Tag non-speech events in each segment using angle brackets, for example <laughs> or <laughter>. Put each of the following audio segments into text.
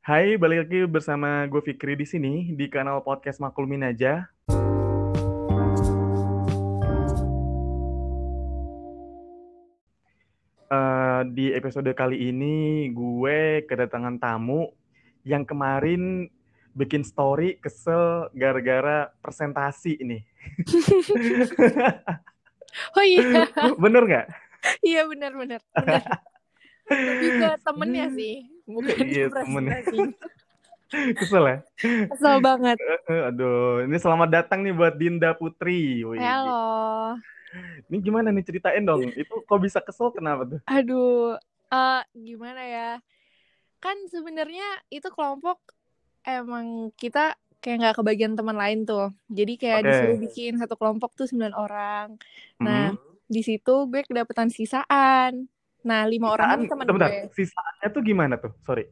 Hai, balik lagi bersama gue Fikri di sini di kanal podcast Maklumin aja. Uh, di episode kali ini gue kedatangan tamu yang kemarin bikin story kesel gara-gara presentasi ini. <laughs> oh iya. Bener nggak? iya bener. bener. <laughs> Lebih ke temennya sih, bukan iya, temennya. <laughs> Kesel ya? Kesel banget. <laughs> Aduh, ini selamat datang nih buat Dinda Putri. Wih. Halo. Ini gimana nih ceritain dong? <laughs> Itu kok bisa kesel kenapa tuh? Aduh, uh, gimana ya? Kan sebenarnya itu kelompok emang kita kayak nggak kebagian teman lain tuh. Jadi kayak okay. disuruh bikin satu kelompok tuh sembilan orang. Nah, mm di situ gue kedapetan sisaan. Nah, lima orang ini teman gue. Sisaannya tuh gimana tuh? Sorry.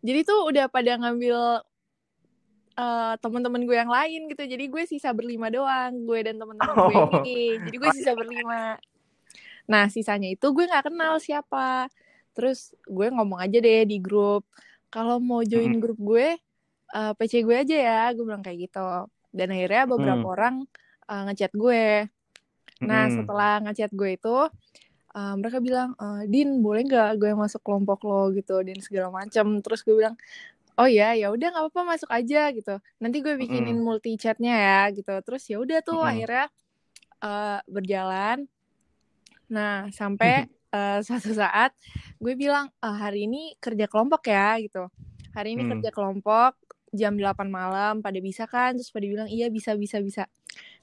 Jadi tuh udah pada ngambil uh, teman-teman gue yang lain gitu. Jadi gue sisa berlima doang, gue dan teman-teman oh. gue ini. Jadi gue sisa berlima. Nah, sisanya itu gue nggak kenal siapa. Terus gue ngomong aja deh di grup, kalau mau join hmm. grup gue, uh, eh, PC gue aja ya gue bilang kayak gitu dan akhirnya beberapa hmm. orang uh, ngechat gue nah hmm. setelah ngechat gue itu uh, mereka bilang uh, Din boleh nggak gue masuk kelompok lo? Gitu dan segala macam terus gue bilang oh ya ya udah nggak apa-apa masuk aja gitu. Nanti gue bikinin mm. multi chatnya ya gitu. Terus ya udah tuh mm. akhirnya uh, berjalan. Nah sampai uh, <laughs> suatu saat gue bilang uh, hari ini kerja kelompok ya gitu. Hari ini mm. kerja kelompok jam 8 malam pada bisa kan? Terus pada bilang iya bisa bisa bisa.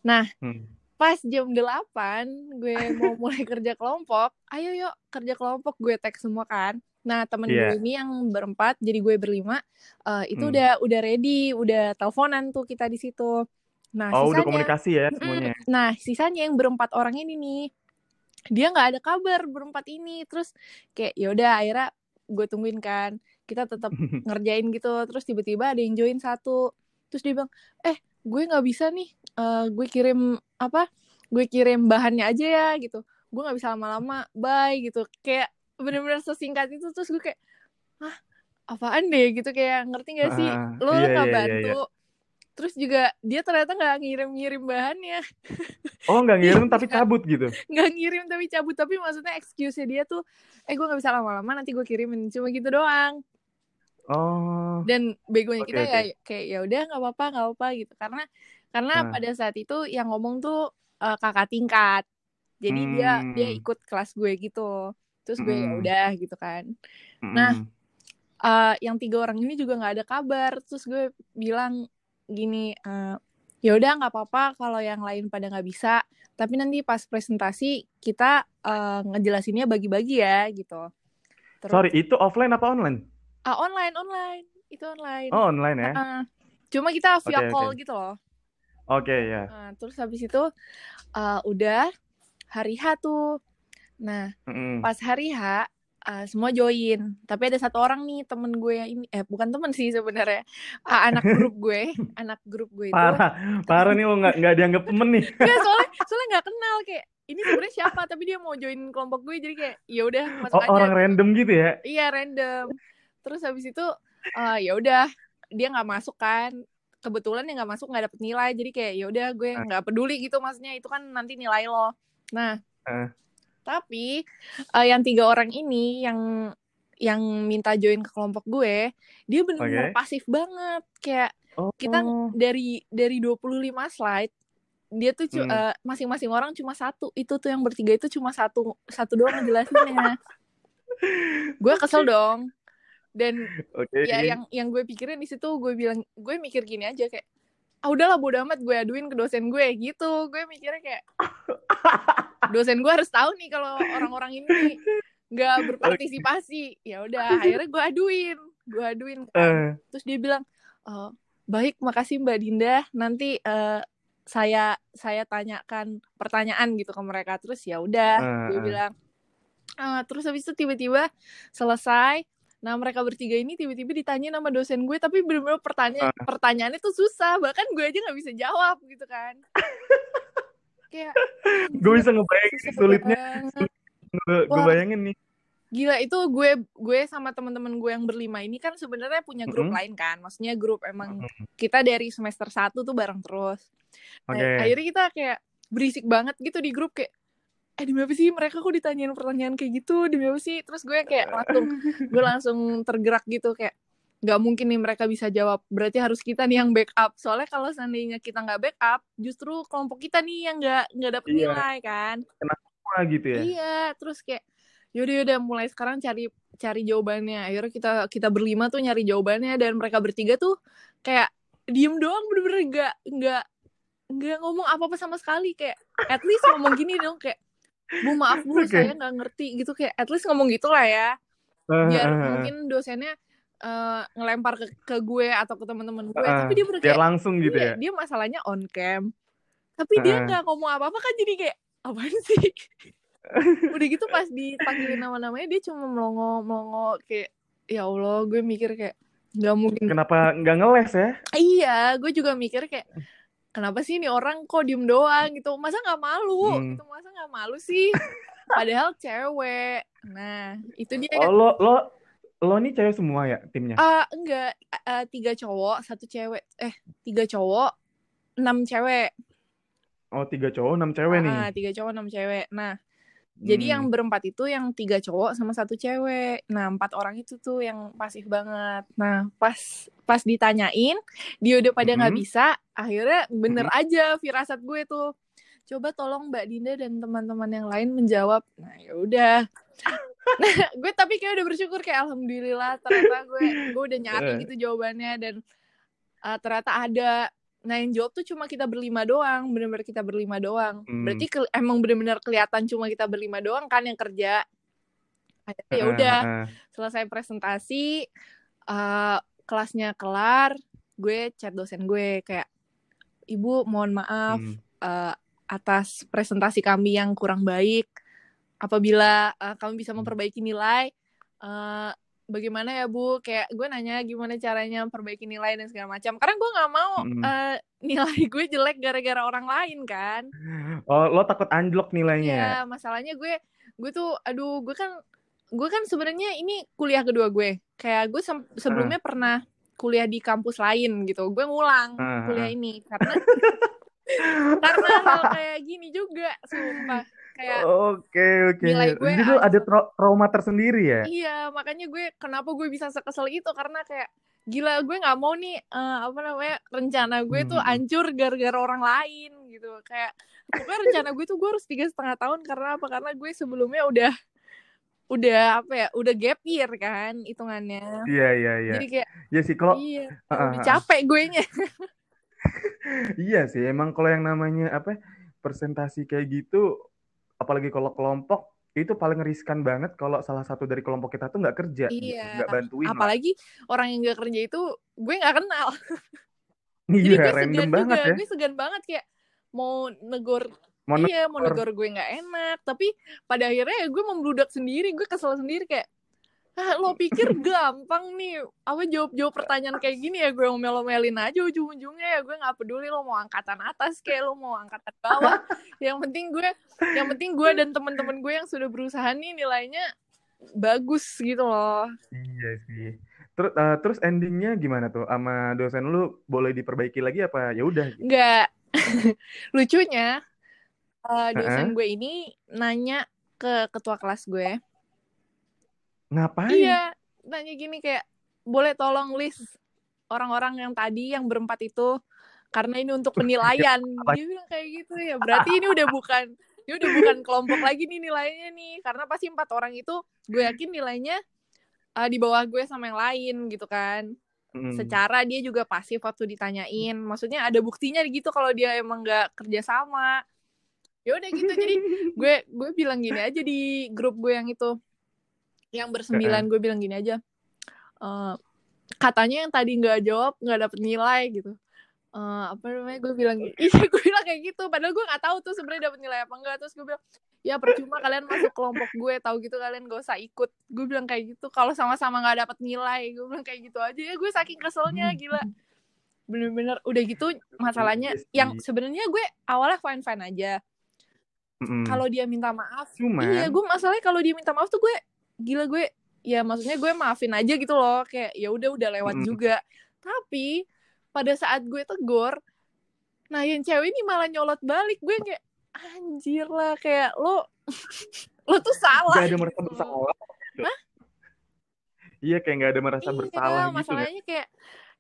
Nah hmm. Pas jam 8 gue mau mulai kerja kelompok ayo yuk kerja kelompok gue tag semua kan. Nah temen yeah. gue ini yang berempat jadi gue berlima uh, itu hmm. udah udah ready udah teleponan tuh kita di situ. Nah oh sisanya, udah komunikasi ya semuanya? Mm, nah sisanya yang berempat orang ini nih dia nggak ada kabar berempat ini. Terus kayak yaudah akhirnya gue tungguin kan kita tetap <laughs> ngerjain gitu. Terus tiba-tiba ada yang join satu. Terus dia bilang eh gue nggak bisa nih uh, gue kirim apa gue kirim bahannya aja ya gitu. Gue nggak bisa lama-lama bye gitu. Kayak bener-bener sesingkat itu terus gue kayak ah apaan deh? Gitu kayak ngerti gak sih? Uh, lo iya, nggak iya, iya, bantu. iya, iya. terus juga dia ternyata nggak ngirim-ngirim bahannya. Oh nggak <laughs> ngirim tapi cabut gitu? nggak ngirim tapi cabut. Tapi maksudnya excuse dia tuh eh gue nggak bisa lama-lama nanti gue kirimin. Cuma gitu doang. Oh. Dan begonya okay, kita okay. ya kayak ya udah nggak apa-apa nggak apa-apa gitu. Karena karena nah. pada saat itu yang ngomong tuh uh, kakak tingkat. Jadi hmm. dia dia hmm. ikut kelas gue gitu. Terus gue ya hmm. udah gitu kan. Hmm. Nah, uh, yang tiga orang ini juga nggak ada kabar. Terus gue bilang gini, uh, ya udah nggak apa-apa kalau yang lain pada nggak bisa. Tapi nanti pas presentasi kita uh, ngejelasinnya bagi-bagi ya gitu. Terus, Sorry, itu offline apa online? Ah, online, online. Itu online. Oh, online ya? Uh, cuma kita via okay, call okay. gitu loh. Oke, okay, ya. Uh, terus habis itu uh, udah hari H tuh. Nah, mm -hmm. pas hari H uh, semua join. Tapi ada satu orang nih temen gue yang ini, eh bukan temen sih sebenarnya, uh, anak <laughs> grup gue, anak grup gue itu. Parah, parah nih lo nggak nggak dianggap temen nih. Gak, <laughs> soalnya soalnya nggak kenal kayak ini sebenarnya siapa tapi dia mau join kelompok gue jadi kayak ya udah masuk oh, aja. Orang random gitu ya? Iya random terus habis itu uh, ya udah dia nggak masuk kan kebetulan dia nggak masuk nggak dapet nilai jadi kayak ya udah gue ah. nggak peduli gitu maksudnya itu kan nanti nilai lo nah uh. tapi uh, yang tiga orang ini yang yang minta join ke kelompok gue dia benar-benar okay. pasif banget kayak oh. kita dari dari 25 slide dia tuh hmm. uh, masing-masing orang cuma satu itu tuh yang bertiga itu cuma satu satu doang ngejelasinnya <laughs> gue kesel dong dan okay. ya yang yang gue pikirin di situ gue bilang gue mikir gini aja kayak ah udahlah bodo amat gue aduin ke dosen gue gitu gue mikirnya kayak <laughs> dosen gue harus tahu nih kalau orang-orang ini nggak berpartisipasi ya udah akhirnya gue aduin gue aduin uh. terus dia bilang oh, baik makasih mbak Dinda nanti uh, saya saya tanyakan pertanyaan gitu ke mereka terus ya udah uh. gue bilang uh, terus habis itu tiba-tiba selesai Nah mereka bertiga ini tiba-tiba ditanya nama dosen gue tapi bener-bener pertanyaan uh. pertanyaannya tuh susah bahkan gue aja nggak bisa jawab gitu kan. <laughs> Kayak gue bisa ngebayangin sulitnya. Gue, gue bayangin nih. Gila itu gue gue sama teman-teman gue yang berlima ini kan sebenarnya punya grup Mm-mm. lain kan. Maksudnya grup emang kita dari semester 1 tuh bareng terus. Nah, Oke. akhirnya kita kayak berisik banget gitu di grup kayak eh demi apa sih mereka kok ditanyain pertanyaan kayak gitu? Demi apa sih? Terus gue kayak langsung gue langsung tergerak gitu kayak nggak mungkin nih mereka bisa jawab. Berarti harus kita nih yang backup. Soalnya kalau seandainya kita nggak backup justru kelompok kita nih yang nggak nggak dapet Iya. nilai kan? Wah, gitu ya. Iya, terus kayak yaudah yaudah mulai sekarang cari cari jawabannya. Akhirnya kita kita berlima tuh nyari jawabannya dan mereka bertiga tuh kayak diem doang bener-bener nggak nggak nggak ngomong apa-apa sama sekali. Kayak at least ngomong gini dong. Kayak bu maaf bu Oke. saya nggak ngerti gitu kayak at least ngomong gitu lah ya Ah, biar ah, ah. mungkin dosennya eh, ngelempar ke, ke gue atau ke teman-teman gue Ah, tapi dia bener kayak langsung gitu iya, ya. dia masalahnya on cam tapi dia Ah. nggak ngomong apa-apa kan jadi kayak apaan sih <laughs> udah gitu pas dipanggilin nama-namanya dia cuma melongo melongo kayak ya Allah gue mikir kayak nggak mungkin Kenapa nggak ngeles ya? iya gue juga mikir kayak kenapa sih ini orang kok diem doang? Gitu. Masa nggak malu? Hmm. gitu. Masa nggak malu sih? <laughs> Padahal cewek. Nah itu dia. Oh, lo lo lo nih cewek semua ya timnya? Ah enggak. Eh, tiga cowok satu cewek. Eh tiga cowok enam cewek. Oh, tiga cowok, enam cewek nih. Ah, tiga cowok enam cewek. Nah Jadi Hmm. yang berempat itu yang tiga cowok sama satu cewek. Nah empat orang itu tuh yang pasif banget. Nah pas pas ditanyain dia udah pada nggak Mhm. bisa. Akhirnya bener aja firasat gue tuh. Coba tolong Mbak Dinda dan teman-teman yang lain menjawab. Nah ya udah. <laughs> nah gue tapi kayak udah bersyukur kayak alhamdulillah ternyata gue gue udah nyari Eh. gitu jawabannya dan uh, ternyata ada. Nah yang jawab tuh cuma kita berlima doang, bener-bener kita berlima doang. Hmm. Berarti ke- emang bener-bener kelihatan cuma kita berlima doang kan yang kerja. Ya Ah, udah ah, ah. selesai presentasi, uh, kelasnya kelar, gue chat dosen gue kayak, ibu mohon maaf Hmm. uh, atas presentasi kami yang kurang baik. Apabila uh, kami bisa Hmm. memperbaiki nilai, uh, bagaimana ya bu? Kayak gue nanya gimana caranya memperbaiki nilai dan segala macam. Karena gue nggak mau Hmm. uh, nilai gue jelek gara-gara orang lain kan. Oh, lo takut anjlok nilainya ya? Iya, masalahnya gue gue tuh aduh, gue kan gue kan sebenarnya ini kuliah kedua gue. Kayak gue sem- sebelumnya pernah kuliah di kampus lain gitu. Gue ngulang Ah, kuliah ah. ini karena <laughs> karena hal kayak gini juga, sumpah. Kayak Oke, oke. nilai gue Jadi lo ada tra- trauma tersendiri ya? iya, makanya gue kenapa gue bisa sekesel itu karena kayak gila gue nggak mau nih eh, apa namanya rencana gue tuh Hmm. hancur gara-gara orang lain gitu kayak pokoknya rencana gue tuh gue harus tiga setengah tahun karena apa karena gue sebelumnya udah udah apa ya udah gap year kan hitungannya Iya, iya, iya. jadi kayak Iya sih, kalau iya ah, lebih ah. capek gue nya <laughs> iya sih, emang kalau yang namanya apa presentasi kayak gitu, apalagi kalau kelompok itu paling riskan banget kalau salah satu dari kelompok kita tuh nggak kerja, Iya. nggak bantuin lah. apalagi orang yang gak kerja itu gue nggak kenal <laughs> jadi Iya, gue random segan banget juga ya. gue segan banget kayak mau negor Mau iya mau negor. negor gue nggak enak tapi pada akhirnya ya gue membludak sendiri gue kesel sendiri kayak ah, lo pikir gampang nih apa jawab jawab pertanyaan kayak gini ya gue ngomel-ngomelin aja ujung-ujungnya ya gue nggak peduli lo mau angkatan atas kayak lo mau angkatan bawah yang penting gue yang penting gue dan teman-teman gue yang sudah berusaha nih nilainya bagus gitu loh Iya sih. Terus eh, terus endingnya gimana tuh? Sama dosen lu boleh diperbaiki lagi apa ya udah gitu? nggak <laughs> lucunya eh, dosen Heeh. gue ini nanya ke ketua kelas gue Ngapain? Iya, nanya gini kayak boleh tolong list orang-orang yang tadi yang berempat itu karena ini untuk penilaian. Dia bilang kayak gitu ya. Berarti ini udah bukan ini udah bukan kelompok lagi nih nilainya nih. Karena pasti empat orang itu gue yakin nilainya uh, di bawah gue sama yang lain gitu kan. Mm. Secara dia juga pasif waktu ditanyain. Maksudnya ada buktinya gitu kalau dia emang nggak kerja sama. Ya udah gitu jadi <laughs> gue gue bilang gini aja di grup gue yang itu yang bersembilan gue bilang gini aja Eh, katanya yang tadi nggak jawab nggak dapet nilai gitu. Eh, apa namanya? Gue bilang iya gue bilang kayak gitu. Padahal gue nggak tahu tuh sebenarnya dapet nilai apa enggak terus gue bilang ya percuma kalian masuk kelompok gue tahu gitu kalian gak usah ikut. Gue bilang kayak gitu kalau sama-sama nggak dapet nilai gue bilang kayak gitu aja. Ya gue saking keselnya gila. Bener-bener udah gitu masalahnya Iya yang sebenarnya gue awalnya fine fine aja. Mm-mm. kalau dia minta maaf Cuman iya gue masalahnya kalau dia minta maaf tuh gue gila gue ya maksudnya gue maafin aja gitu loh kayak ya udah udah lewat Mm. juga tapi pada saat gue tegur nah yang cewek ini malah nyolot balik gue kayak anjir lah kayak lo <laughs> lo tuh salah Gak ada merasa gitu. bersalah. gitu. Iya kayak gak ada merasa iya, bersalah gitu. masalahnya kayak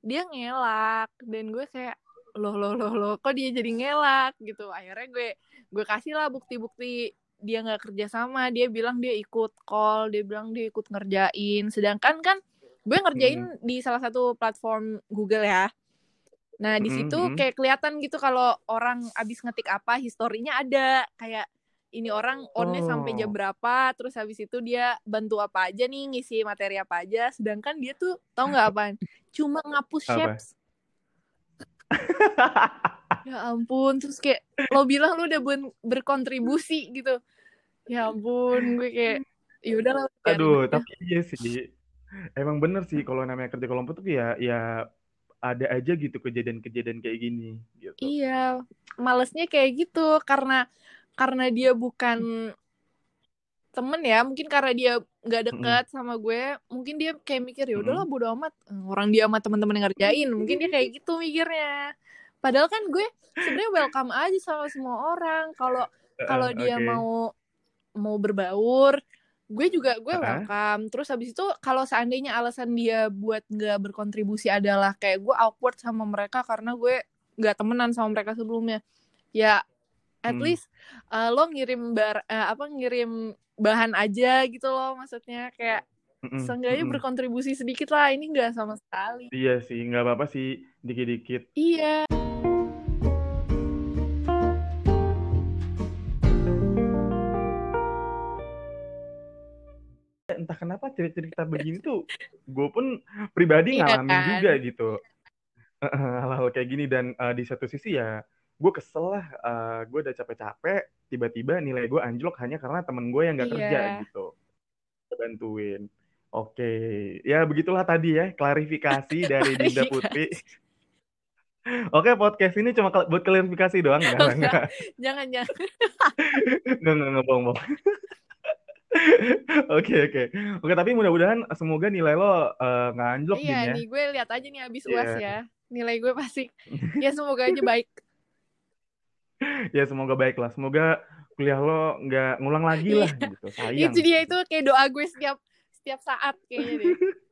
dia ngelak dan gue kayak loh loh loh loh kok dia jadi ngelak gitu akhirnya gue gue kasih lah bukti-bukti dia nggak kerja sama dia bilang dia ikut call dia bilang dia ikut ngerjain. Sedangkan kan gue ngerjain di salah satu platform Google ya. Nah di Mm, situ mm. kayak kelihatan gitu kalau orang abis ngetik apa historinya ada. Kayak ini orang onnya sampai jam Oh. berapa terus habis itu dia bantu apa aja nih ngisi materi apa aja. Sedangkan dia tuh tau nggak <laughs> apaan? Cuma ngapus Apa? shapes <laughs> ya ampun terus kayak lo bilang lo udah ben- berkontribusi gitu ya ampun gue kayak ya udah lah Aduh, aja. tapi iya sih. Emang bener sih kalau namanya kerja kelompok tuh ya ya ada aja gitu kejadian-kejadian kayak gini gitu. iya malesnya kayak gitu karena karena dia bukan temen ya mungkin karena dia nggak deket sama gue mungkin dia kayak mikir ya udahlah bodo amat orang dia sama teman-teman yang ngerjain mungkin dia kayak gitu mikirnya padahal kan gue sebenarnya welcome aja sama semua orang kalau kalau dia oke. mau mau berbaur gue juga gue Heeh. welcome terus habis itu kalau seandainya alasan dia buat nggak berkontribusi adalah kayak gue awkward sama mereka karena gue nggak temenan sama mereka sebelumnya ya at Hmm. least uh, lo ngirim bar eh, apa ngirim bahan aja gitu loh maksudnya kayak Mm-mm, seenggaknya mm-mm. berkontribusi sedikit lah ini nggak sama sekali Iya sih, nggak apa-apa sih dikit-dikit. iya Entah kenapa cerita-cerita begini tuh gue pun pribadi Iya ngalamin kan? juga gitu. Hal-hal kayak gini dan eh, di satu sisi ya gue kesel lah, eh, gue udah capek-capek, tiba-tiba nilai gue anjlok hanya karena temen gue yang nggak kerja Iya. gitu. Bantuin. Oke, ya begitulah tadi ya klarifikasi dari <laughs> Dinda Putri. Oke, podcast ini cuma buat klarifikasi doang, enggak, enggak, jangan jangan <laughs> enggak, enggak, bohong, bohong. Oke, oke, oke. Tapi mudah-mudahan semoga nilai lo eh, nggak anjlok, Din iya ya. nih gue lihat aja nih abis uas ya nilai gue pasti <laughs> ya semoga aja baik Ya semoga baik lah. Semoga kuliah lo nggak ngulang lagi lah, Iya. gitu. Sayang. itu dia itu kayak doa gue setiap setiap saat kayaknya deh <laughs>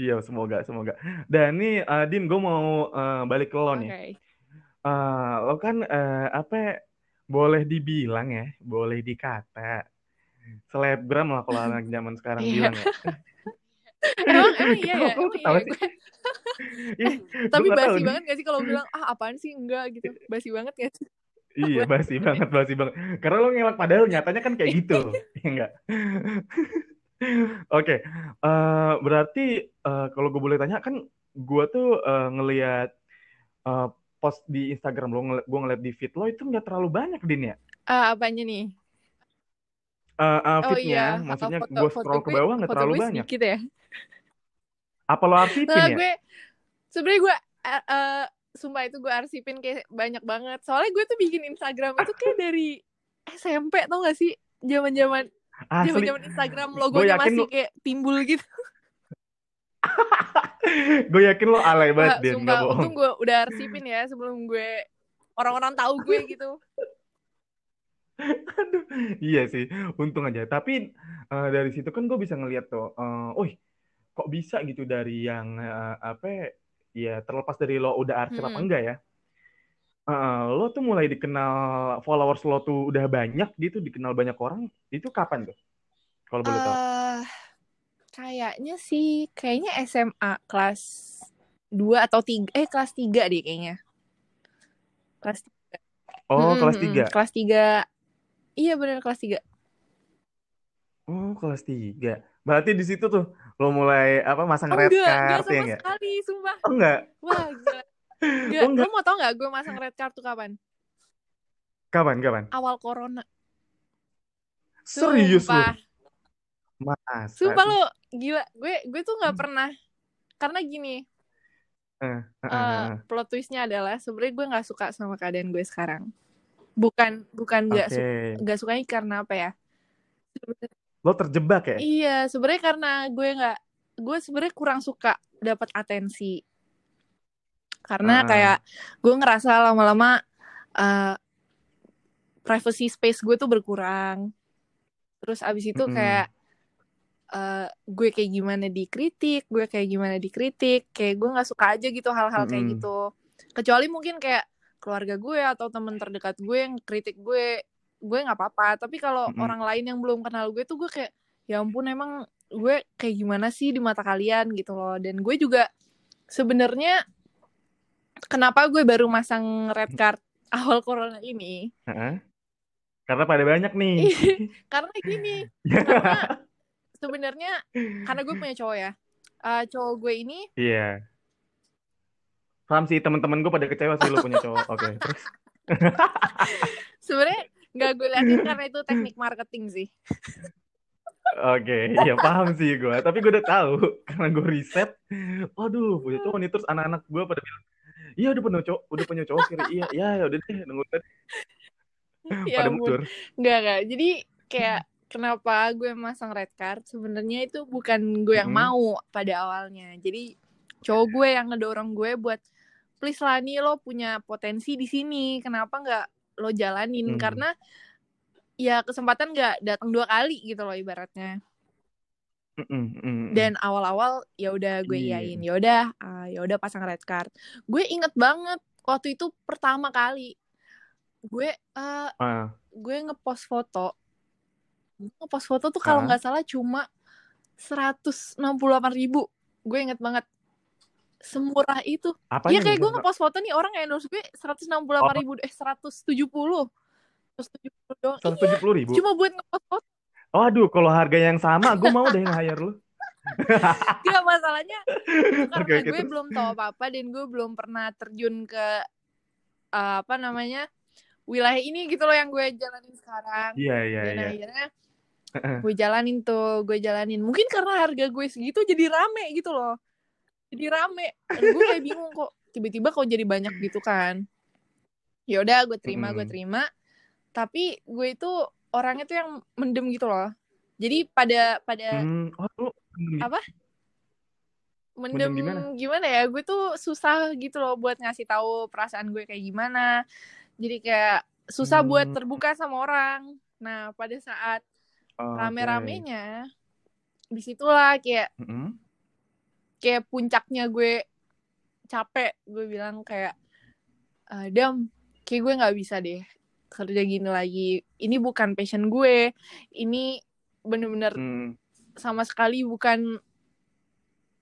Iya, semoga, semoga. Dan nih, eh, Din, gue mau eh, balik ke lo oke nih. Eh, lo kan eh, apa? Boleh dibilang ya, boleh dikata selebgram lah kalau <laughs> anak zaman sekarang Iya. bilang ya. <laughs> emang emang iya ya emang iya sih? <laughs> Ih, tapi basi banget gak sih kalau bilang ah apaan sih enggak gitu basi banget gak sih Iya, basi banget, basi banget. Karena lo ngelak padahal nyatanya kan kayak gitu. Enggak? Oke, eh, berarti eh, kalau gue boleh tanya kan gue tuh eh, ngelihat eh, post di Instagram lo, ngel- gue ngeliat di feed lo itu nggak terlalu banyak, Din ya? ah apanya nih Eh, eh, oh iya. maksudnya foto gue foto scroll ke bawah nggak terlalu banyak. sedikit ya. Apa lo arsipin nah ya? gue sebenarnya gue eh, eh, sumpah itu gue arsipin kayak banyak banget. Soalnya gue tuh bikin Instagram itu kayak <laughs> dari SMP tau gak sih? Zaman-zaman zaman-zaman Instagram gue logonya masih lo, kayak timbul gitu. <laughs> Gue yakin lo alay banget, Wah, Din, sumpah bohong. untung gue udah arsipin ya sebelum gue orang-orang tahu gue gitu Aduh, iya sih, untung aja. Tapi eh, dari situ kan gue bisa ngeliat tuh, eh, oh kok bisa gitu dari yang eh, apa ya terlepas dari lo udah arsip apa Mm-mm. enggak ya, eh, lo tuh mulai dikenal followers lo tuh udah banyak gitu, dikenal banyak orang, itu kapan tuh? Kalau boleh tahu? kayaknya sih kayaknya SMA kelas 2 atau 3 eh kelas 3 deh kayaknya kelas Oh, Mm-mm, kelas 3. kelas 3 iya bener kelas 3 Oh, kelas 3. Berarti di situ tuh lo mulai apa masang oh red enggak enggak card ya sama enggak? sekali sumpah Oh enggak? wah gila enggak <laughs> Oh enggak? lo mau tau nggak gue masang red card tuh kapan Kapan, kapan? awal corona Serius lo? sumpah Masa sumpah sih? lo gila gue gue tuh nggak pernah karena gini eh, eh, eh, eh. plot twistnya adalah sebenarnya gue nggak suka sama keadaan gue sekarang bukan bukan nggak su nggak sukanya karena apa ya lo terjebak ya Iya, sebenarnya karena gue nggak, gue sebenarnya kurang suka dapat atensi. Karena Ah. kayak gue ngerasa lama-lama uh, privacy space gue tuh berkurang. Terus abis itu Mm-mm. kayak uh, gue kayak gimana dikritik, gue kayak gimana dikritik, kayak gue nggak suka aja gitu hal-hal kayak Mm-mm. gitu. Kecuali mungkin kayak keluarga gue atau temen terdekat gue yang kritik gue, gue nggak apa-apa. Tapi kalau Mm-mm. orang lain yang belum kenal gue tuh gue kayak ya ampun emang gue kayak gimana sih di mata kalian gitu loh. Dan gue juga sebenarnya kenapa gue baru masang red card awal corona ini? Heeh. karena pada banyak nih <laughs> Karena gini, karena <laughs> sebenarnya karena gue punya cowok ya. Uh, cowok gue ini iya paham sih teman-teman gue pada kecewa sih lo punya cowok <laughs> oke terus sebenarnya nggak gue liatin karena itu teknik marketing sih. oke iya paham sih gue tapi gue udah tahu karena gue riset waduh punya cowok nih terus anak-anak gue pada bilang iya udah punya cowok udah punya cowok kiri iya iya ya udah deh nunggu tadi <laughs> Ya pada ampun. muncul Nggak nggak. Jadi kayak kenapa gue masang red card sebenarnya itu bukan gue yang Mm-mm. mau pada awalnya. Jadi cowok gue yang ngedorong gue buat please lah nih lo punya potensi di sini. Kenapa nggak lo jalanin? Hmm. Karena ya kesempatan nggak datang dua kali gitu loh ibaratnya. Dan awal-awal ya udah gue Iya. iyain, ya udah, ah, ya udah pasang red card. Gue inget banget waktu itu pertama kali gue eh, Ah, gue ngepost foto. Ngepost foto tuh kalau Ah. nggak salah cuma 168 ribu. Gue inget banget. Semurah itu. apa Iya kayak gue ngepost foto nih orang yang endorse gue 168 Oh. ribu. Eh 170. 170 doang. seratus Iya, tujuh puluh ribu cuma buat ngepost foto. Waduh, kalau harga yang sama, gue mau deh nge-hire lu. <laughs> Gak masalahnya karena oke, gue terus? belum tahu apa-apa dan gue belum pernah terjun ke eh, apa namanya wilayah ini gitu loh yang gue jalanin sekarang. Iya, iya, dan iya. akhirnya gue jalanin tuh, gue jalanin. Mungkin karena harga gue segitu jadi rame gitu loh. Jadi rame. Dan gue kayak bingung kok tiba-tiba kok jadi banyak gitu kan. Ya udah gue terima, gue Mm-mm. terima. Tapi gue itu orangnya tuh yang mendem gitu loh. Jadi pada pada Hmm, oh, Apa? mendem Mendem gimana? gimana ya gue tuh susah gitu loh buat ngasih tahu perasaan gue kayak gimana jadi kayak susah Hmm. buat terbuka sama orang nah pada saat Oh, rame-ramenya di situlah kayak oke. Kayak puncaknya gue capek gue bilang kayak "Eh, dam kayak gue nggak bisa deh kerja gini lagi. Ini bukan passion gue. Ini bener-bener Hmm, sama sekali bukan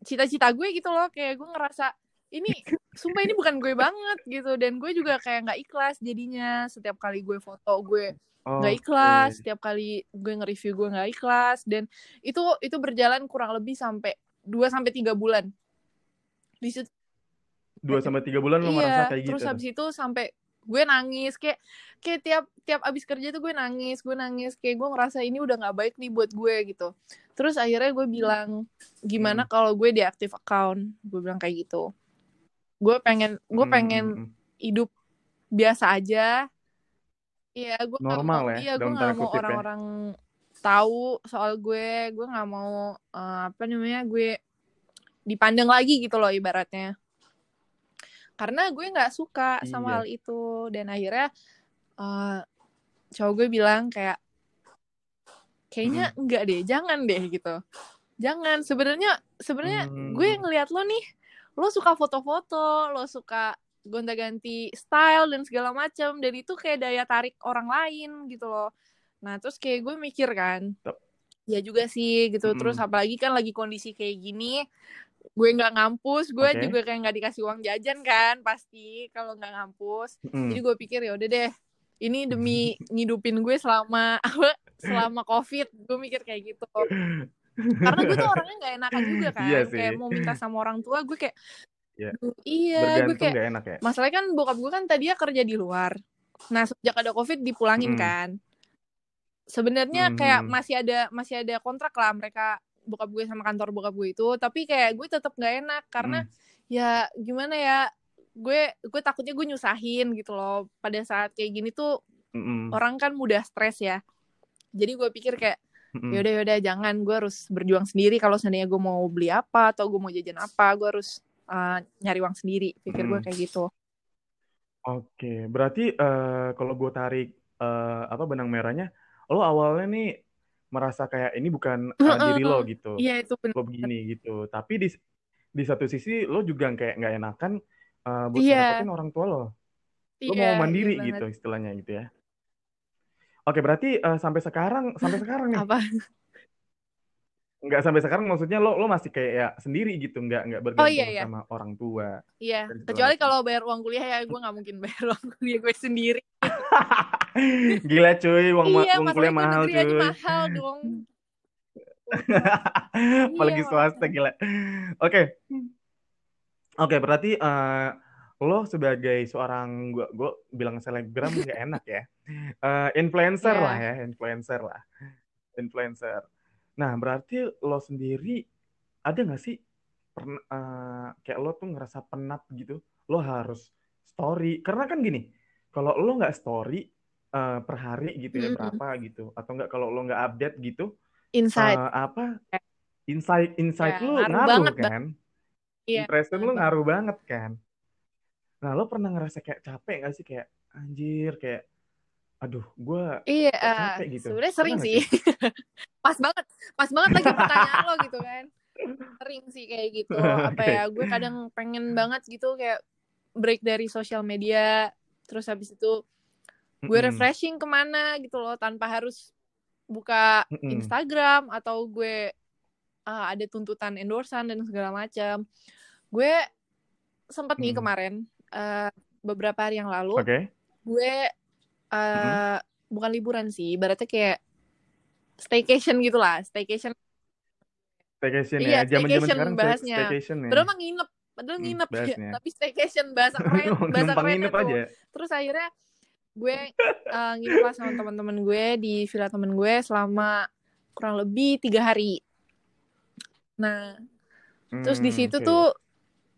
cita-cita gue gitu loh. Kayak gue ngerasa ini sumpah ini bukan gue banget gitu. Dan gue juga kayak nggak ikhlas jadinya. Setiap kali gue foto gue nggak oke. ikhlas. Setiap kali gue nge-review gue nggak ikhlas. Dan itu itu berjalan kurang lebih sampai 2 sampai tiga bulan di situ Dua sampai tiga bulan lo merasa iya kayak terus gitu. habis itu sampai gue nangis kayak kayak tiap tiap abis kerja tuh gue nangis gue nangis kayak gue ngerasa ini udah nggak baik nih buat gue gitu terus akhirnya gue bilang gimana Hmm. kalau gue deaktif account gue bilang kayak gitu gue pengen gue Hmm, pengen hmm, hmm. hidup biasa aja iya gue Normal mau ya, iya gue tanda mau ya. Tahu soal gue gue nggak mau eh, apa namanya gue dipandang lagi gitu loh ibaratnya. Karena gue nggak suka sama Iya. hal itu. Dan akhirnya eh cowok gue bilang kayak kayaknya enggak deh jangan deh gitu. Jangan sebenarnya sebenarnya Hmm. gue ngelihat lo nih lo suka foto-foto lo suka gonta-ganti style dan segala macam dan itu kayak daya tarik orang lain gitu loh nah terus kayak gue mikir kan ya juga sih gitu terus Mm-mm. apalagi kan lagi kondisi kayak gini gue nggak ngampus gue Oke. juga kayak nggak dikasih uang jajan kan pasti kalau nggak ngampus Hmm. jadi gue pikir ya udah deh ini demi ngidupin gue selama <laughs> selama covid gue mikir kayak gitu karena gue tuh orangnya nggak enakan juga <laughs> kan Iya sih. kayak mau minta sama orang tua gue kayak Iya. "Duh, iya gue kayak enak ya. masalahnya kan bokap gue kan tadinya kerja di luar nah sejak ada covid dipulangin Mm. kan sebenarnya kayak Mhm. masih ada masih ada kontrak lah mereka bokap gue sama kantor bokap gue itu tapi kayak gue tetap nggak enak karena Mm. ya gimana ya gue gue takutnya gue nyusahin gitu loh pada saat kayak gini tuh Mm-mm. orang kan mudah stres ya jadi gue pikir kayak Mm-mm. yaudah yaudah jangan gue harus berjuang sendiri kalau seandainya gue mau beli apa atau gue mau jajan apa gue harus uh, nyari uang sendiri pikir gue Mm. kayak gitu Oke, berarti eh, kalau gue tarik eh, apa benang merahnya, lo awalnya nih merasa kayak ini bukan eh, diri lo gitu, iya itu benar lo begini gitu. Tapi di di satu sisi lo juga kayak nggak enakan eh, buat iya ngerepotin orang tua lo. Lo iya mau iya mandiri banget gitu istilahnya gitu ya. Oke, berarti eh, sampai sekarang sampai sekarang nih apa nggak sampai sekarang maksudnya lo lo masih kayak ya sendiri gitu, nggak nggak oh bergantung iya iya. sama orang tua. Iya kecuali kalau bayar uang kuliah ya gue nggak mungkin bayar <laughs> uang kuliah gue sendiri. <laughs> Gila cuy, uang iya uang kuliah gue mahal cuy. mahal <laughs> dong. Apalagi iya. swasta gila. Oke, oke berarti eh, lo sebagai seorang gua gua bilang selebgram nggak enak ya. Eh, influencer lah iya ya, influencer lah, influencer. Nah berarti lo sendiri ada nggak sih pernah eh, kayak lo tuh ngerasa penat gitu? Lo harus story. Karena kan gini, kalau lo nggak story eh, per hari gitu ya Mm-mm. berapa gitu, atau nggak kalau lo nggak update gitu inside eh, apa insight insight ya lu ngaruh ngaruh banget bang kan? Iya impression bang ngaruh banget kan? Nah lo pernah ngerasa kayak capek gak sih? Kayak anjir kayak aduh gue iya capek gitu? sebenarnya sering sih <laughs> pas banget pas banget lagi <laughs> pertanyaan lo gitu kan. Sering sih kayak gitu. <laughs> Apa ya gue kadang pengen banget gitu kayak break dari sosial media terus habis itu gue refreshing ke mana gitu loh tanpa harus buka. Instagram atau gue uh, ada tuntutan endorsan dan segala macam. Gue sempat nih kemarin uh, beberapa hari yang lalu oke. gue uh, bukan liburan sih ibaratnya kayak staycation gitu lah staycation staycation ya iya zaman zaman sekarang stay- bahasnya. staycation ya. Padahal nginep padahal Hmm, nginep ya tapi staycation bahasa <laughs> keren bahasa kerennya nginep aja. Terus akhirnya gue uh, nginep lah sama teman-teman gue di villa temen gue selama kurang lebih tiga hari. Nah terus di hmm, situ oke. tuh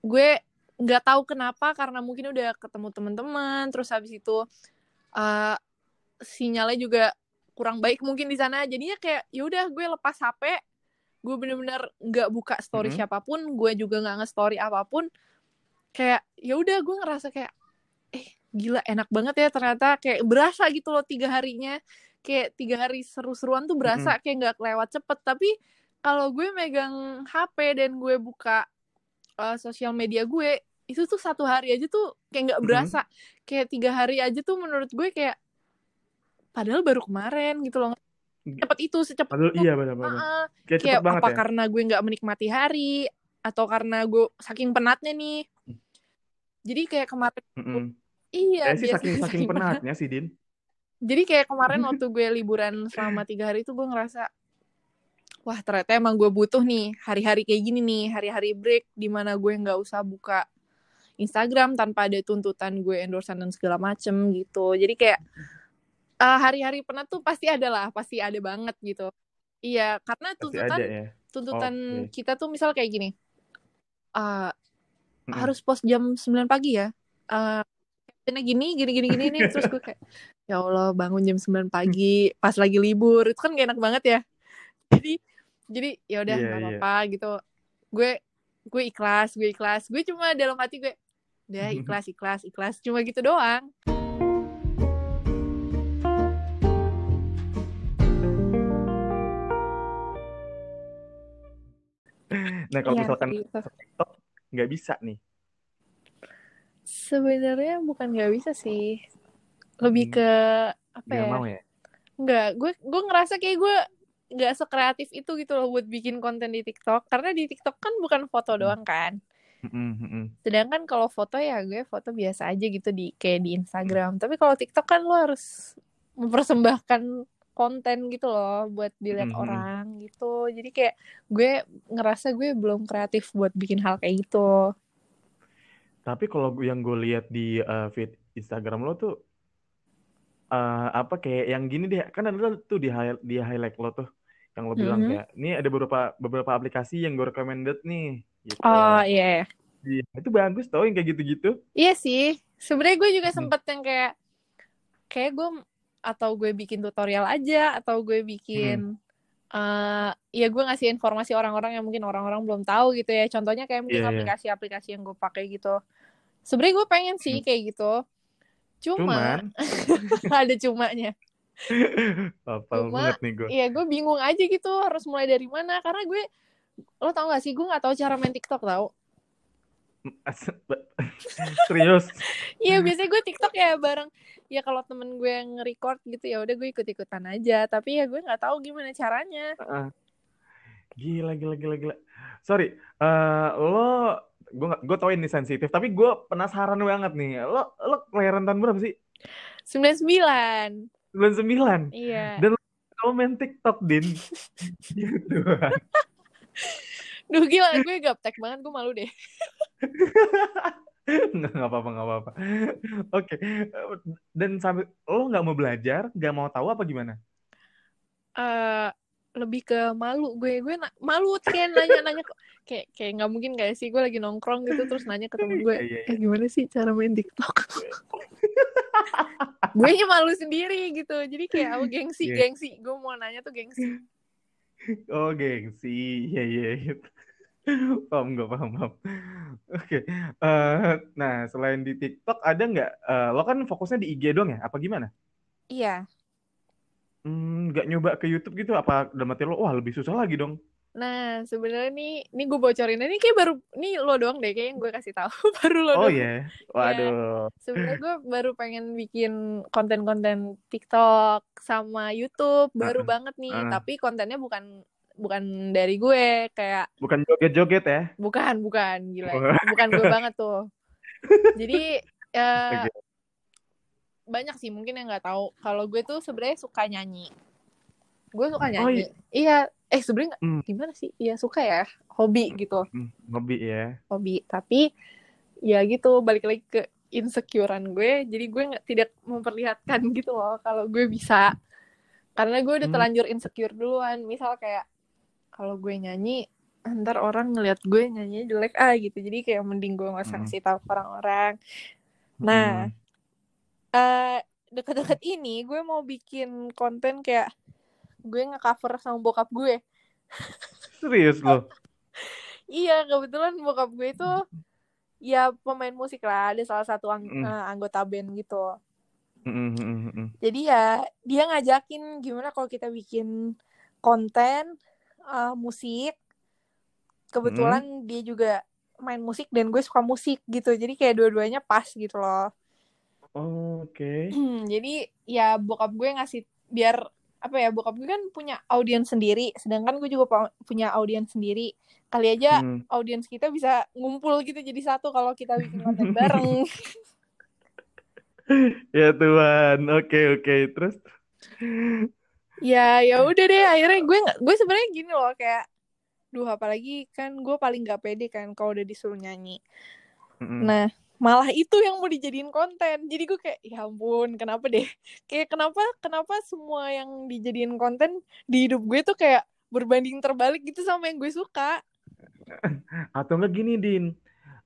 gue nggak tahu kenapa karena mungkin udah ketemu teman-teman terus habis itu uh, sinyalnya juga kurang baik mungkin di sana. Jadinya kayak ya udah gue lepas HP gue bener-bener nggak buka story Mm-mm. siapa pun gue juga nggak nge-story apa pun. Kayak ya udah gue ngerasa kayak eh gila enak banget ya ternyata. Kayak berasa gitu loh tiga harinya. Kayak tiga hari seru-seruan tuh berasa Mm-mm. kayak nggak lewat cepet. Tapi kalau gue megang HP dan gue buka uh, sosial media gue itu tuh satu hari aja tuh kayak nggak Mm-mm. berasa. Kayak tiga hari aja tuh menurut gue kayak padahal baru kemarin gitu loh. Cepet itu secepat Padahal itu. iya benar-benar. Heeh. kayak cepet kayak banget apa ya? karena gue nggak menikmati hari atau karena gue saking penatnya nih. Jadi kayak kemarin Mm-mm. iya Kayak sih saking saking saking penat penatnya sih Din. Jadi kayak kemarin <laughs> waktu gue liburan selama tiga hari itu gue ngerasa wah ternyata emang gue butuh nih hari-hari kayak gini nih hari-hari break di mana gue nggak usah buka Instagram tanpa ada tuntutan gue endorsan dan segala macem gitu. Jadi kayak uh, hari-hari penat tuh pasti ada lah pasti ada banget gitu. Iya karena pasti tuntutan ada ya. tuntutan oke. kita tuh misal kayak gini uh, harus post jam 9 pagi ya uh, captionnya gini gini gini gini nih. Terus gue kayak ya Allah bangun jam 9 pagi pas lagi libur. Itu kan gak enak banget ya. Jadi jadi ya udah nggak iya. apa-apa gitu. Gue gue ikhlas gue ikhlas. Gue cuma dalam hati gue udah <laughs> ikhlas ikhlas ikhlas. Cuma gitu doang nah kalau iya misalkan TikTok nggak bisa nih. Sebenarnya bukan nggak bisa sih. Lebih Hmm, ke apa nggak ya? mau ya? Enggak, gue gue ngerasa kayak gue nggak sekreatif itu gitu loh buat bikin konten di TikTok. Karena di TikTok kan bukan foto Hmm. doang kan. Mm-mm. sedangkan kalau foto ya gue foto biasa aja gitu di kayak di Hmm. Instagram. Tapi kalau TikTok kan lo harus mempersembahkan konten gitu loh buat dilihat mm-mm. orang gitu jadi kayak gue ngerasa gue belum kreatif buat bikin hal kayak gitu Tapi kalau yang gue lihat di uh, feed Instagram lo tuh uh, apa kayak yang gini deh kan ada tuh di high, di highlight lo tuh yang lo bilang Mhm. kayak ini ada beberapa beberapa aplikasi yang gue recommended nih gitu. oh iya Iya, itu bagus tau yang kayak gitu-gitu. iya sih sebenarnya gue juga sempet yang kayak kayak gue atau gue bikin tutorial aja atau gue Hmm. bikin eh ya gue ngasih informasi orang-orang yang mungkin orang-orang belum tahu gitu ya. Contohnya kayak mungkin Iya, iya. aplikasi-aplikasi yang gue pakai gitu. Sebenarnya gue pengen sih Hmm. kayak gitu. Cuma Cuman <laughs> ada cumanya. apa Cuma, banget nih gue. Iya, gue bingung aja gitu harus mulai dari mana karena gue lo tau gak sih gue nggak tahu cara main TikTok tau. <laughs> Serius. Iya biasanya gue TikTok ya bareng ya kalau temen gue yang nge-record gitu ya udah gue ikut-ikutan aja tapi ya gue nggak tahu gimana caranya. Gila, gila, gila, gila. Sorry, eh lo gue gue tau ini sensitif, tapi gue penasaran banget nih. Lo lo kelahiran tahun berapa sih? 99. 99. Iya. Dan Kalau main TikTok, Din. <laughs> gitu. <laughs> Duh gila gue gaptek banget gue malu deh. <laughs> nggak nggak apa-apa nggak apa-apa. Oke dan sampai lo nggak mau belajar nggak mau tahu apa gimana? Eh lebih ke malu gue gue na- malu kayak nanya-nanya kok. Kayak kayak nggak mungkin kayak sih gue lagi nongkrong gitu terus nanya ke temen gue Iya, iya, eh gimana sih cara main TikTok? <laughs> Gue nya malu sendiri gitu jadi kayak apa gengsi Iya. gengsi. Gue mau nanya tuh gengsi. Oh gengsi. Iya iya iya. Paham nggak paham paham. Oke Eh, nah selain di TikTok ada nggak eh, lo kan fokusnya di IG dong ya? Apa gimana? Iya. Hmm, nggak nyoba ke YouTube gitu apa dalam hati lo wah lebih susah lagi dong. Nah sebenarnya nih nih gue bocorin ini kayak baru nih lo doang deh kayak yang gue kasih tahu <laughs> baru lo oh doang. ya waduh. Sebenarnya gue baru pengen bikin konten-konten TikTok sama YouTube baru Uh-uh. banget nih. Uh. tapi kontennya bukan bukan dari gue kayak bukan joget-joget ya? Bukan bukan gila. Wah. <laughs> bukan gue banget tuh. Jadi Oke. banyak sih mungkin yang nggak tahu. Kalau gue tuh sebenarnya suka nyanyi. Gue suka Oh, nyanyi. iya. Eh sebenarnya Hmm. gimana sih? Iya suka ya. Hobi gitu. Hmm, hobi ya. Hobi. Tapi ya gitu balik lagi ke insecurean gue. Jadi gue nggak tidak memperlihatkan gitu loh kalau gue bisa. Karena gue udah Hmm. terlanjur insecure duluan. Misal kayak kalau gue nyanyi ntar orang ngeliat gue nyanyi jelek ah gitu jadi kayak mending gue nggak usah Hmm. kasih tahu ke orang-orang Nah, Hmm. eh deket-deket ini gue mau bikin konten kayak gue nge-cover sama bokap gue <laughs> serius lo Iya, kebetulan bokap gue itu ya pemain musik lah, ada salah satu ang- Mm. eh, anggota band gitu. Mm. Jadi ya dia ngajakin gimana kalau kita bikin konten eh, musik. Kebetulan dia juga main musik dan gue suka musik gitu. Jadi kayak dua-duanya pas gitu loh. Oke. <clears throat> Jadi ya bokap gue ngasih biar apa ya bokap gue kan punya audiens sendiri, sedangkan gue juga punya audiens sendiri. Kali aja Hmm. audiens kita bisa ngumpul gitu jadi satu kalau kita bikin konten <laughs> bareng. Ya Tuhan. Oke oke. Terus ya ya udah deh akhirnya gue gue sebenarnya gini loh kayak duh apalagi kan gue paling gak pede kan kalau udah disuruh nyanyi. Mm-mm. Nah malah itu yang mau dijadiin konten jadi gue kayak ya ampun kenapa deh kayak kenapa kenapa semua yang dijadiin konten di hidup gue tuh kayak berbanding terbalik gitu sama yang gue suka <laughs> atau enggak gini Din.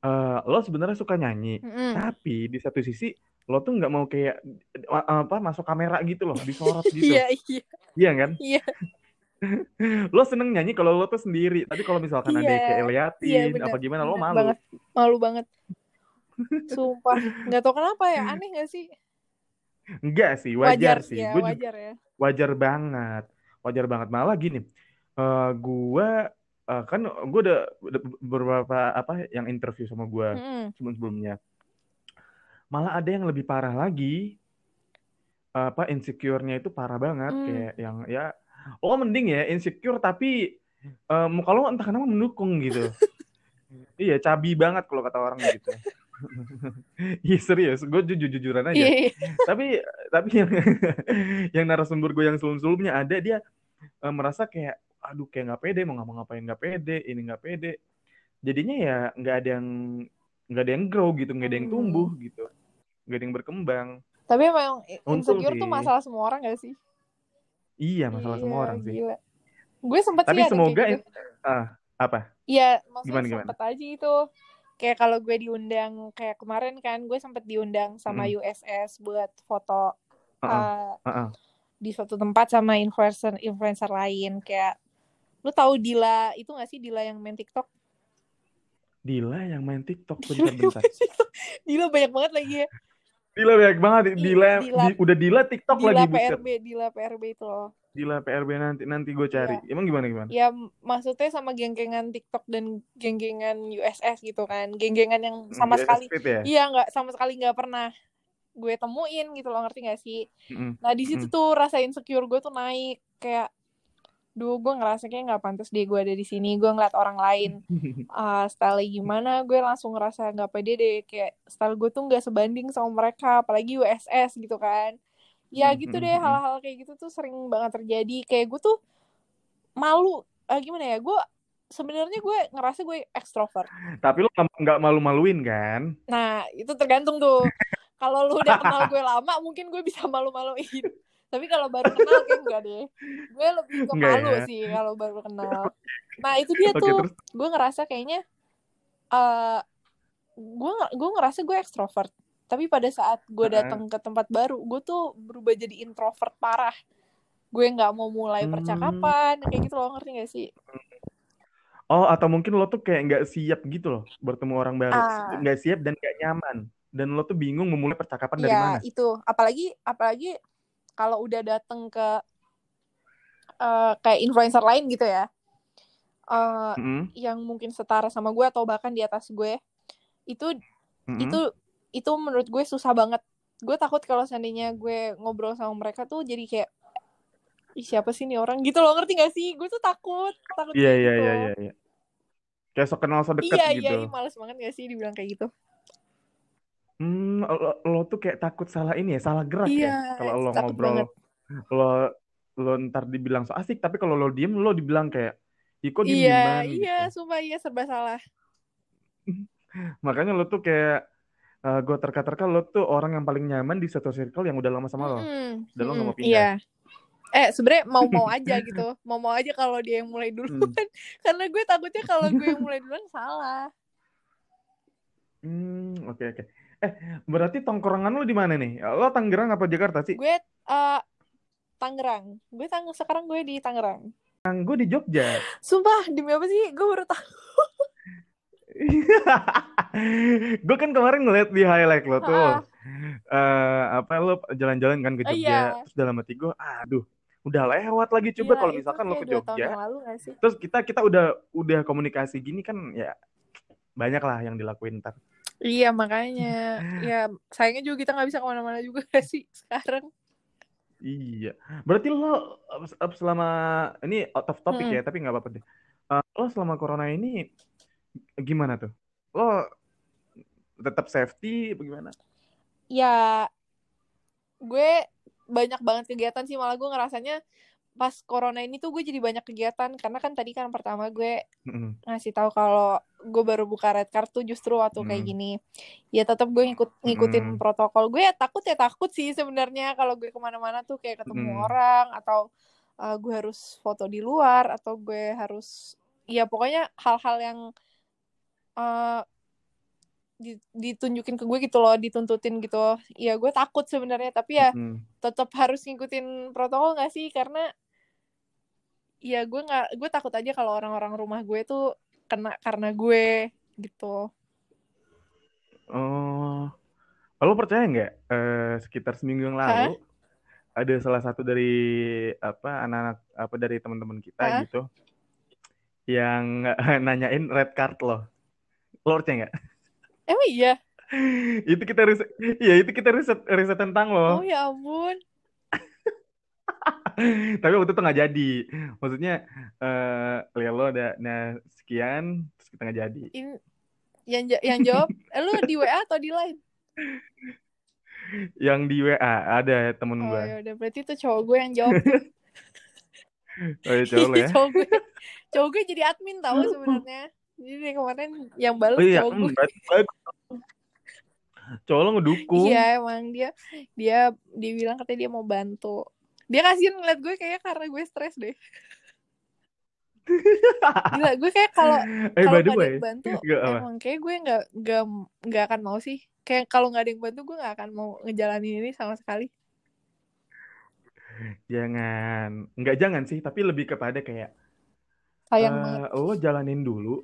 Eh, lo sebenarnya suka nyanyi, Mm-mm. tapi di satu sisi lo tuh nggak mau kayak eh, apa masuk kamera gitu loh, disorot <laughs> gitu. iya iya. Iya kan? iya. <laughs> Lo seneng nyanyi kalau lo tuh sendiri, tapi kalau misalkan ada yang Iya, kayak iya liatin bener apa gimana lo bener malu. banget. Malu banget. <laughs> Sumpah. Nggak tau kenapa ya aneh gak sih? Enggak sih, wajar, sih. ya juga wajar ya. wajar banget. Wajar banget. Malah gini eh gua eh, kan gue udah, udah beberapa apa yang interview sama gua Mm-mm. sebelum sebelumnya malah ada yang lebih parah lagi apa insecure-nya itu parah banget Hmm. kayak yang ya oh mending ya insecure tapi eh, muka lo entah kenapa mendukung gitu <laughs> iya cabi banget kalau kata orang gitu <laughs> Iya serius, gue jujur jujuran aja. iya iya. tapi tapi yang <laughs> yang narasumber gue yang sebelum-sebelumnya ada dia eh, merasa kayak aduh kayak nggak pede mau ngapa ngapain nggak pede ini nggak pede jadinya ya nggak ada yang nggak ada yang grow gitu nggak ada yang Hmm. tumbuh gitu nggak ada yang berkembang tapi emang insecure tuh sih. masalah semua orang gak sih iya masalah Iya, semua orang sih gila. gue sempet Tapi sih semoga gitu. ah apa Iya, maksudnya Gimana, gimana? sempet aja itu. Kayak kalau gue diundang kayak kemarin kan gue sempet diundang sama Mm. USS buat foto Heeh, uh, heeh. di suatu tempat sama influencer influencer lain kayak lu tahu Dila itu gak sih Dila yang main TikTok Dila yang main TikTok bentar-bentar. <laughs> Dila banyak banget lagi ya Dila banyak banget. Di- Dila, Dila- di- udah Dila TikTok Dila lagi buset. PRB Dila PRB itu loh Dila PRB nanti nanti gue cari. Emang gimana gimana? ya maksudnya sama geng-gengan TikTok dan geng-gengan USS gitu kan geng-gengan yang sama Hmm, sekali ya? iya nggak sama sekali nggak pernah gue temuin gitu loh ngerti gak sih Mm-mm. nah di situ Mm. tuh rasa insecure gue tuh naik kayak duh gue ngerasa kayak nggak pantas deh gue ada di sini gue ngeliat orang lain. <laughs> Ah style gimana gue langsung ngerasa nggak pede deh. Kayak style gue tuh nggak sebanding sama mereka apalagi USS gitu kan. Ya Hmm, gitu hmm, deh hmm. hal-hal kayak gitu tuh sering banget terjadi. Kayak gue tuh malu ah, gimana ya gue sebenarnya gue ngerasa gue ekstrovert. Tapi lo nggak- nggak malu-maluin kan? nah itu tergantung tuh. Kalau lu udah kenal gue lama mungkin gue bisa malu-maluin <laughs> tapi kalau baru kenal kayak enggak deh gue lebih ke malu ya? sih kalau baru kenal nah itu dia tuh terus. gue ngerasa kayaknya eh gue gue ngerasa gue ekstrovert tapi pada saat gue datang ke tempat baru gue tuh berubah jadi introvert parah gue nggak mau mulai Hmm. percakapan kayak gitu loh ngerti gak sih Oh atau mungkin lo tuh kayak nggak siap gitu loh bertemu orang baru. Ah. Nggak siap dan nggak nyaman. Dan lo tuh bingung memulai percakapan dari ya mana? itu apalagi apalagi kalau udah datang ke eh, kayak influencer lain gitu ya eh Mm-mm, yang mungkin setara sama gue atau bahkan di atas gue itu mm-mm. itu itu menurut gue susah banget gue takut kalau seandainya gue ngobrol sama mereka tuh jadi kayak Ih, siapa sih nih orang gitu loh ngerti gak sih gue tuh takut takut Iya iya gitu iya iya. iya. Kayak sok kenal sok deket iya gitu. iya iya males banget gak sih dibilang kayak gitu Hmm, lo, lo tuh kayak takut salah ini ya, salah gerak Iya, ya. Kalau lo ngobrol, banget. lo lo ntar dibilang so asik, tapi kalau lo diem lo dibilang kayak, ih kok diem iya dieman iya gitu. sumpah iya serba salah <laughs> Makanya lo tuh kayak eh gue terka-terka lo tuh orang yang paling nyaman di satu circle yang udah lama sama lo. Mm-mm, Dan lo nggak mau pindah. iya eh sebenarnya mau mau aja gitu mau mau aja kalau dia yang mulai duluan Hmm. <laughs> karena gue takutnya kalau gue yang mulai duluan salah Hmm, oke oke. Eh, berarti tongkrongan lo di mana nih? Lo Tangerang apa Jakarta sih? gue eh Tangerang gue tang sekarang gue di Tangerang Gue di Jogja. sumpah demi apa sih gue baru tahu <laughs> gue kan kemarin ngeliat di highlight lo tuh Ah. eh apa lo jalan-jalan kan ke Jogja iya. terus dalam hati gue aduh udah lewat lagi coba Iya, kalau misalkan lo kayak ke Jogja lalu terus kita kita udah udah komunikasi gini kan ya banyak lah yang dilakuin ntar iya makanya. Ya sayangnya juga kita nggak bisa ke mana-mana juga <laughs> sih sekarang. Iya. Berarti lo eh, selama ini out of topic Hmm. ya tapi nggak apa-apa deh. Eh, lo selama corona ini gimana tuh? Lo tetap safety bagaimana ya gue banyak banget kegiatan sih. Malah gue ngerasanya pas corona ini tuh gue jadi banyak kegiatan. Karena kan tadi kan pertama gue ngasih tahu kalau gue baru buka red card tuh justru waktu kayak Hmm. gini ya tetap gue ngikut ngikutin Mm-mm. protokol gue ya takut ya takut sih sebenarnya kalau gue ke mana-mana tuh kayak ketemu Mm-mm. orang atau uh, gue harus foto di luar atau gue harus ya pokoknya hal-hal yang uh, di- ditunjukin ke gue gitu loh dituntutin gitu ya gue takut sebenarnya tapi ya Mm-mm. tetap harus ngikutin protokol gak sih karena ya gue nggak gue takut aja kalau orang-orang rumah gue tuh kena karena gue gitu Oh, lo percaya nggak? Eh, sekitar seminggu yang lalu ada salah satu dari apa anak-anak apa dari teman-teman kita Hah? gitu yang <laughs> nanyain red card lo. Lo percaya nggak? emang iya <laughs> itu kita riset, ya itu kita riset riset tentang lo. oh ya ampun Tapi waktu itu nggak jadi. Maksudnya eh lihat lo ada nah sekian terus kita nggak jadi. ini yang yang jawab eh, lu di WA atau di line Yang di WA ada temen oh gue. ya udah berarti tuh cowok gue yang jawab. <laughs> Oh, ya cowok ya. <laughs> cowok gue cowok gue jadi admin tahu sebenarnya jadi kemarin yang balas Oh iya, cowok gue. Cowok lo ngedukung. iya emang dia dia dia bilang katanya dia mau bantu dia kasihan ngeliat gue kayak karena gue stres deh. Gila gue kayak kalau <laughs> eh, kalau ada yang bantu <laughs> apa. emang kayak gue nggak nggak nggak akan mau sih. Kayak kalau nggak ada yang bantu gue nggak akan mau ngejalanin ini sama sekali. Jangan. Nggak jangan sih tapi lebih kepada kayak sayang uh, banget. lo jalanin dulu.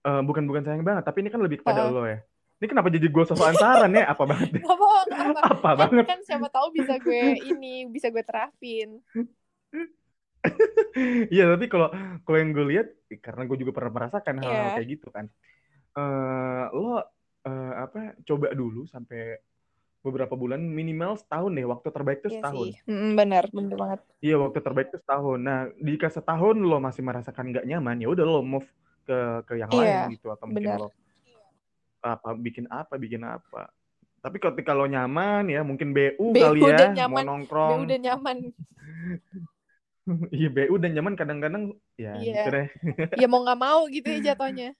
Uh, bukan bukan sayang banget tapi ini kan lebih kepada uh. lo ya ini kenapa jadi gue sosok antaran ya? Apa banget? Gak apa, apa, <laughs> apa kan, banget? kan siapa tahu bisa gue ini bisa gue terapin. <laughs> Iya tapi kalau kalau yang gue lihat karena gue juga pernah merasakan hal-hal yeah. kayak gitu kan. Uh, lo uh, apa coba dulu sampai beberapa bulan minimal setahun deh waktu terbaik itu Iya setahun. Sih. Mm, benar benar banget. Iya waktu terbaik itu setahun. Nah jika setahun lo masih merasakan nggak nyaman ya udah lo move ke ke yang Iya, lain gitu atau mungkin benar. lo apa bikin apa bikin apa tapi ketika lo nyaman ya mungkin BU, BU kali ya dan mau nyaman. nongkrong Gue udah nyaman <laughs> iya BU dan nyaman kadang-kadang ya Iya. gitu deh <laughs> ya mau nggak mau gitu ya jatuhnya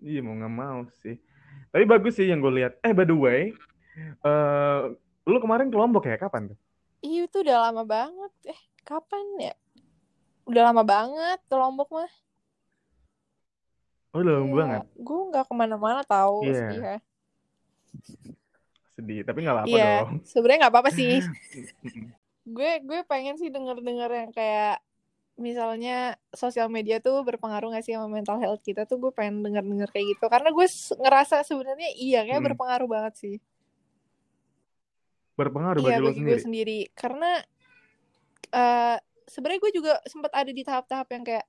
Iya mau nggak mau sih. Tapi bagus sih yang gue lihat. Eh by the way, eh lu kemarin ke Lombok ya? Kapan tuh? Iya itu udah lama banget. Eh kapan ya? Udah lama banget ke Lombok mah. Oh lama banget. Gue nggak ke mana-mana tahu Iya. sedih ya. Sedih, tapi nggak apa-apa Iya, dong. sebenarnya nggak apa-apa sih. <laughs> gue gue pengen sih denger-denger yang kayak misalnya sosial media tuh berpengaruh gak sih sama mental health kita tuh gue pengen denger-denger kayak gitu karena gue ngerasa sebenarnya iya kayak Hmm. berpengaruh banget sih Berpengaruh iya bagi bagi gue sendiri. sendiri karena eh sebenarnya gue juga sempat ada di tahap-tahap yang kayak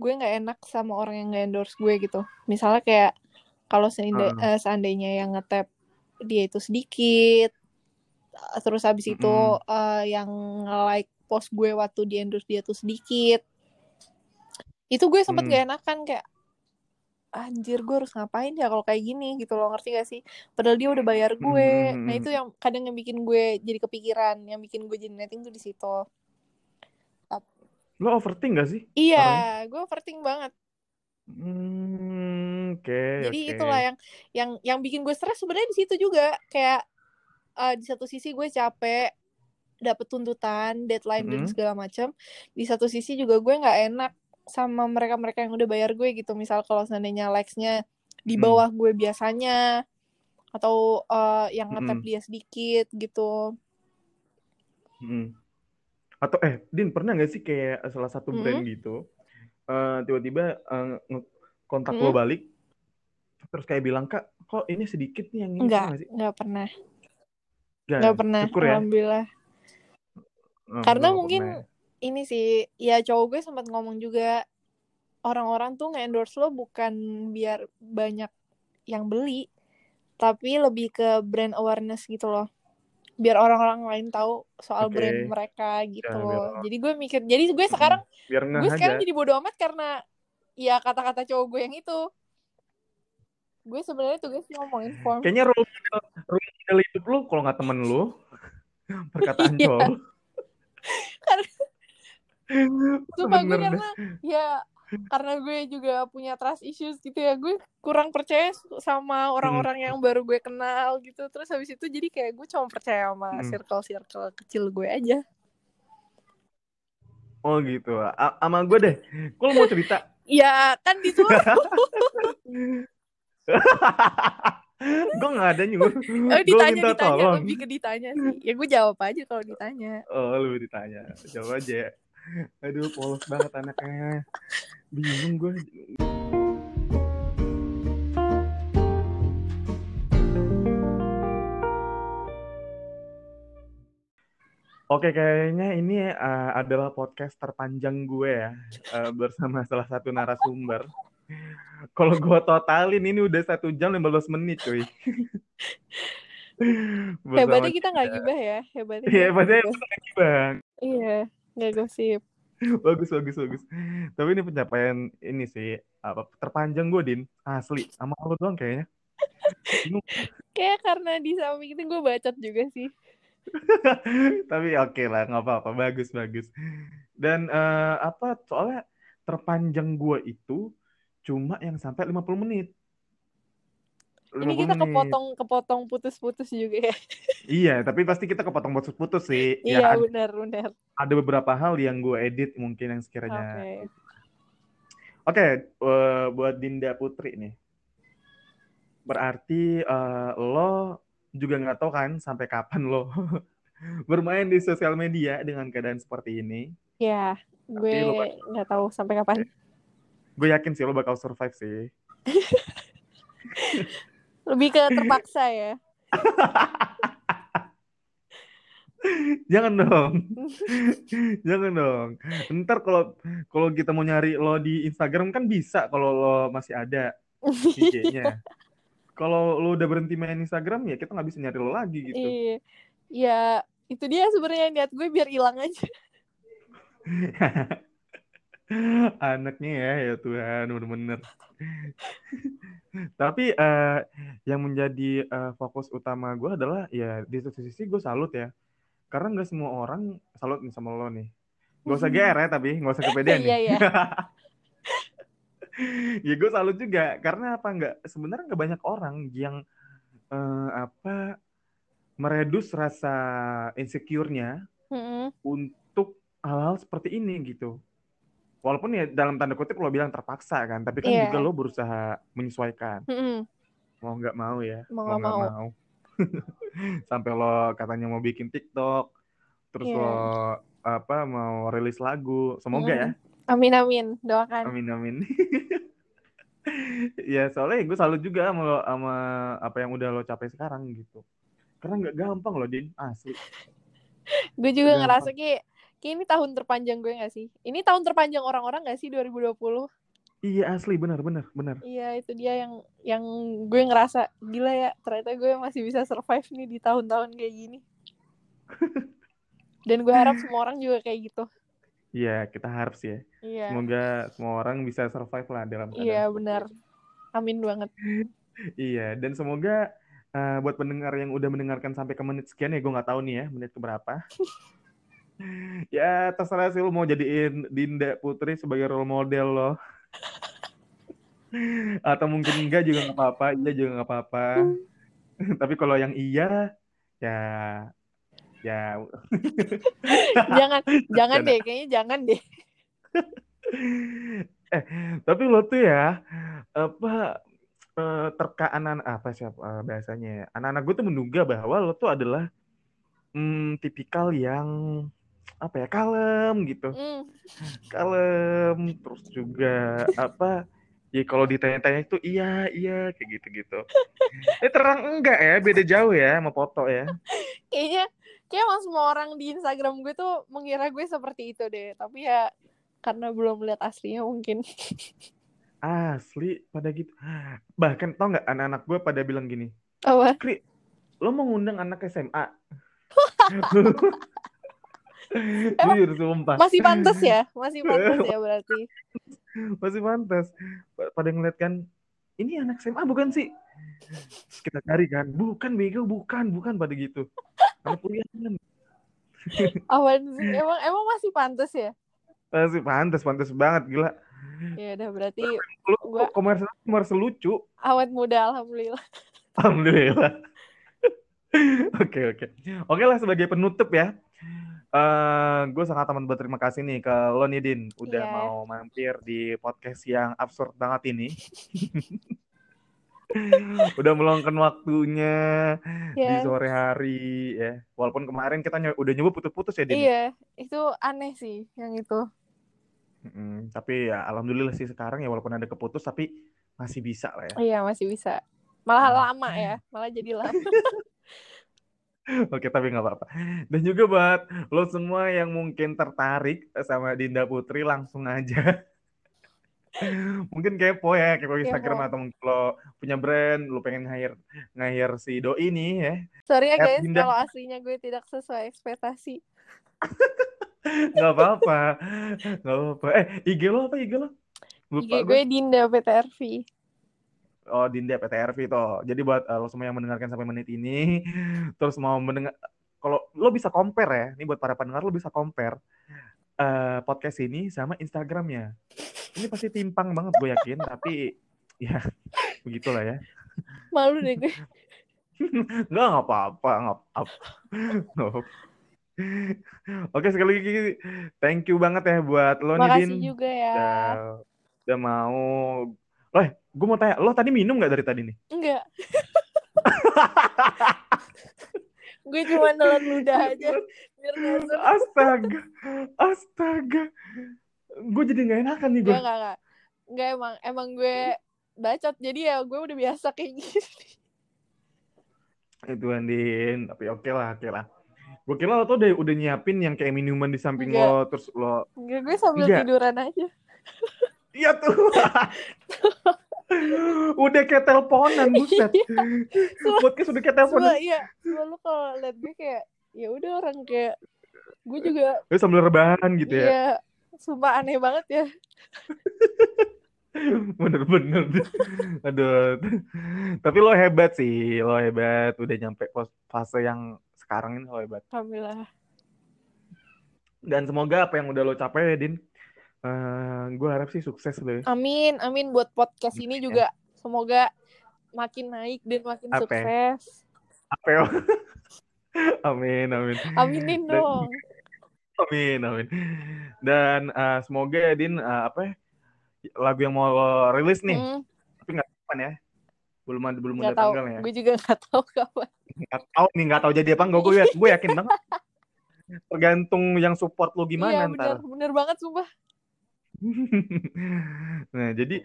gue nggak enak sama orang yang nggak endorse gue gitu. Misalnya kayak kalau seandai- Heeh. eh, seandainya yang ngetap dia itu sedikit terus habis itu Mm-mm. eh, yang like post gue waktu di endorse dia tuh sedikit. Itu gue sempat Hmm. gak enakan kayak anjir gue harus ngapain ya kalau kayak gini? Gitu loh ngerti gak sih? Padahal dia udah bayar gue. Hmm, nah hmm, itu yang kadang yang bikin gue jadi kepikiran yang bikin gue jadi netting tuh di situ Lo overthink gak sih? iya gue overthink banget Hmm, oke, jadi oke. itulah yang yang yang bikin gue stres sebenarnya di situ juga kayak eh, di satu sisi gue capek dapet tuntutan deadline dan Mm-mm. segala macam di satu sisi juga gue nggak enak sama mereka-mereka yang udah bayar gue gitu misal kalau seandainya likes-nya di Mm. bawah gue biasanya atau eh, yang ngetap Mm-mm. dia sedikit gitu Mm. Atau eh, Din pernah gak sih kayak salah satu Hmm. brand gitu, eh, tiba-tiba nge- kontak lo Hmm. balik, terus kayak bilang kak, kok ini sedikit nih yang ini nggak sih? nggak pernah Nggak, nggak pernah syukur ya. alhamdulillah Oh, karena nggak mungkin pernah ini sih ya cowok gue sempat ngomong juga orang-orang tuh nge-endorse lo bukan biar banyak yang beli tapi lebih ke brand awareness gitu loh biar orang-orang lain tahu soal Oke. brand mereka gitu Ya, jadi gue mikir jadi gue sekarang biar gue sekarang aja. jadi bodo amat karena ya kata-kata cowok gue yang itu gue sebenarnya tugasnya ngomong inform Kayaknya role role model hidup lu kalau nggak temen lu, <laughs> perkataan Iya. cowok. <laughs> Karena- <laughs> Sumpah gue karena ya karena gue juga punya trust issues gitu ya gue kurang percaya sama orang-orang yang baru gue kenal gitu terus habis itu jadi kayak gue cuma percaya sama Hmm. circle-circle kecil gue aja Oh gitu. A- Sama gue deh. Lu mau cerita? ya kan <laughs> disuruh gue nggak ada nyuruh. oh, Gue ditanya minta ditanya tolong. lebih ke ditanya sih ya gue jawab aja kalau ditanya Oh, lu ditanya. Jawab aja. Aduh, polos banget anaknya. Bingung gue. Oke, kayaknya ini uh, adalah podcast terpanjang gue ya uh, bersama salah satu narasumber. Kalau gue totalin ini udah satu jam 15 menit, cuy. Hebatnya kita nggak gibah ya hebatnya Iya, kita hebatnya nggak gibah. Iya nggak gosip. <laughs> Bagus bagus bagus. Tapi ini pencapaian ini sih apa terpanjang gue din. Asli. Sama lo doang kayaknya. <laughs> Kayak karena di samping itu gue bacot juga sih. <laughs> Tapi oke lah nggak apa-apa. Bagus bagus. Dan eh, apa soalnya terpanjang gue itu cuma yang sampai 50 menit ini 50 kita kepotong kepotong putus-putus juga ya iya tapi pasti kita kepotong putus-putus sih <laughs> iya ya benar benar ada beberapa hal yang gue edit mungkin yang oke sekiranya Oke, eh, buat Dinda Putri nih. Berarti eh, lo juga nggak tahu kan sampai kapan lo <laughs> bermain di sosial media dengan keadaan seperti ini. Ya, gue nggak tahu sampai kapan. Gue yakin sih lo bakal survive sih. <laughs> Lebih ke terpaksa ya. <laughs> Jangan dong. <laughs> Jangan dong. Ntar kalau kalau kita mau nyari lo di Instagram kan bisa kalau lo masih ada <laughs> IG-nya. kalau lo udah berhenti main Instagram ya kita nggak bisa nyari lo lagi gitu. Iya. Ya, itu dia sebenarnya niat gue biar hilang aja. Anaknya ya, ya Tuhan, bener-bener. Tapi eh, yang menjadi eh, fokus utama gue adalah ya di satu sisi gue salut ya. Karena nggak semua orang salut nih sama lo nih. Gak usah GR ya tapi, gak usah kepedean nih. Iya, iya. <laughs> ya gue salut juga karena apa nggak sebenarnya nggak banyak orang yang eh, apa meredus rasa insecure-nya Mm-mm. untuk hal-hal seperti ini gitu. Walaupun ya dalam tanda kutip lo bilang terpaksa kan, tapi kan Iya. juga lo berusaha menyesuaikan. Mm-mm. Mau nggak mau ya, Mau nggak mau. mau. <laughs> Sampai lo katanya mau bikin TikTok, terus Iya. lo apa mau rilis lagu. Semoga ya. Amin amin, doakan. Amin amin. <laughs> ya soalnya gue salut juga sama lo, sama apa yang udah lo capai sekarang gitu. Karena nggak gampang loh Din, asli. <laughs> Gue juga Gampang. ngerasa kayak, kayak ini tahun terpanjang gue gak sih? Ini tahun terpanjang orang-orang gak sih 2020? Iya asli benar benar benar. Iya itu dia yang yang gue ngerasa gila ya ternyata gue masih bisa survive nih di tahun-tahun kayak gini. <laughs> Dan gue harap semua orang juga kayak gitu. Iya kita harap sih ya. Iya. Semoga semua orang bisa survive lah dalam keadaan Iya benar. Amin banget. <laughs> Iya, dan semoga eh, buat pendengar yang udah mendengarkan sampai ke menit sekian ya, gue nggak tahu nih ya menit keberapa. <laughs> ya terserah sih lo mau jadiin Dinda Putri sebagai role model lo. <laughs> Atau mungkin enggak juga nggak apa-apa, iya juga nggak apa-apa. <laughs> Tapi kalau yang iya, ya ya <laughs> jangan jangan deh kayaknya jangan deh. eh tapi lo tuh ya apa eh, terka anak apa siapa eh, bahasanya ya anak-anak gue tuh menduga bahwa lo tuh adalah hmm, tipikal yang apa ya kalem gitu Hmm. kalem terus juga apa ya kalau ditanya-tanya itu iya iya kayak gitu gitu eh terang enggak ya beda jauh ya sama foto ya Kayaknya kayak emang semua orang di Instagram gue tuh mengira gue seperti itu deh. Tapi ya karena belum lihat aslinya mungkin. asli pada gitu bahkan tau nggak anak-anak gue pada bilang gini Apa? Kri, lo mau ngundang anak SMA? <laughs> <laughs> Emang Jujur, sumpah. Masih pantas ya? Masih <laughs> pantas ya berarti. Masih pantas. Pa- Pada ngeliat kan, ini anak SMA bukan sih? Terus kita cari kan, bukan bego, bukan, bukan pada gitu. Anak kuliah kan. <laughs> Emang emang masih pantas ya? Masih pantas, pantas banget, gila. Ya udah berarti Lu Gua- komersial, komersial lucu. awet muda alhamdulillah. Alhamdulillah. Oke, oke. Oke lah, sebagai penutup ya. Eh gue sangat amat berterima kasih nih ke lo nih Din udah Iya. mau mampir di podcast yang absurd banget ini. <laughs> udah meluangkan waktunya di Ya. sore hari ya. Walaupun kemarin kita ny- udah nyoba putus-putus ya Din. Iya, itu aneh sih yang itu. Mm, tapi ya alhamdulillah sih sekarang ya walaupun ada keputus tapi masih bisa lah ya. Iya, masih bisa. Malah Hmm. lama ya, malah jadi lama. <laughs> Oke, tapi nggak apa-apa. Dan juga buat lo semua yang mungkin tertarik sama Dinda Putri, langsung aja. <laughs> mungkin kepo ya, kepo Instagram Kepo. atau mungkin lo punya brand, lo pengen hire hire si doi ini ya. Sorry ya guys, Dinda. kalau aslinya gue tidak sesuai ekspektasi. <laughs> Nggak apa-apa. Nggak apa-apa. Eh, IG lo apa IG lo? IG Lupa gue gue. Dinda PTRV. Oh, Dinda PTRV toh. Jadi buat eh, lo semua yang mendengarkan sampai menit ini, <laughs> terus mau mendengar, kalau lo bisa compare ya, ini buat para pendengar lo bisa compare eh, podcast ini sama Instagramnya. Ini pasti timpang banget gue yakin, tapi ya <laughs> begitulah ya. Malu deh gue. <laughs> Nggak, nggak apa-apa, nggak apa-apa. Oke, sekali lagi thank you banget ya buat lo Makasih Din. juga ya. Udah, udah mau. Loh, gue mau tanya, lo tadi minum nggak dari tadi nih? Enggak. <laughs> gue cuma nelan ludah aja biar gak. Astaga, astaga. Gue jadi gak enakan nih gue. Gak, gak, gak. Gak emang, emang gue bacot. Jadi ya gue udah biasa kayak gini. <laughs> Itu Andin, tapi oke lah, oke lah. Gue kira lo tuh udah, udah nyiapin yang kayak minuman di samping Enggak. lo, terus lo... Enggak, gue sambil Enggak. tiduran aja. Iya tuh. udah kayak teleponan, buset. Podcast udah kayak teleponan. Iya. Lu kalau liat gue kayak, ya udah orang kayak, gue juga, Lu sambil rebahan gitu ya. iya. Sumpah aneh banget ya. <laughs> Bener-bener. Aduh. Tapi lo hebat sih, lo hebat. Udah nyampe fase yang sekarang ini lo hebat. Alhamdulillah. Dan semoga apa yang udah lo capai, Din, gue harap sih sukses lo. ya. Amin, amin buat podcast ini ya. juga semoga makin naik dan makin Apa? sukses. Ya? <laughs> amin, amin. Aminin Dan- dong. <laughs> Amin, amin. Dan eh, semoga ya, Din, eh, apa ya, lagu yang mau lo rilis nih, Hmm, tapi nggak kapan ya. Belum ada belum ada tahu. tanggal ya. Gue juga nggak tahu <laughs> kapan. Nggak tahu nih, nggak tahu jadi apa enggak. Gue gue yakin banget. Tergantung yang support lo gimana iya, ntar. bener, bener banget sumpah. <laughs> nah, jadi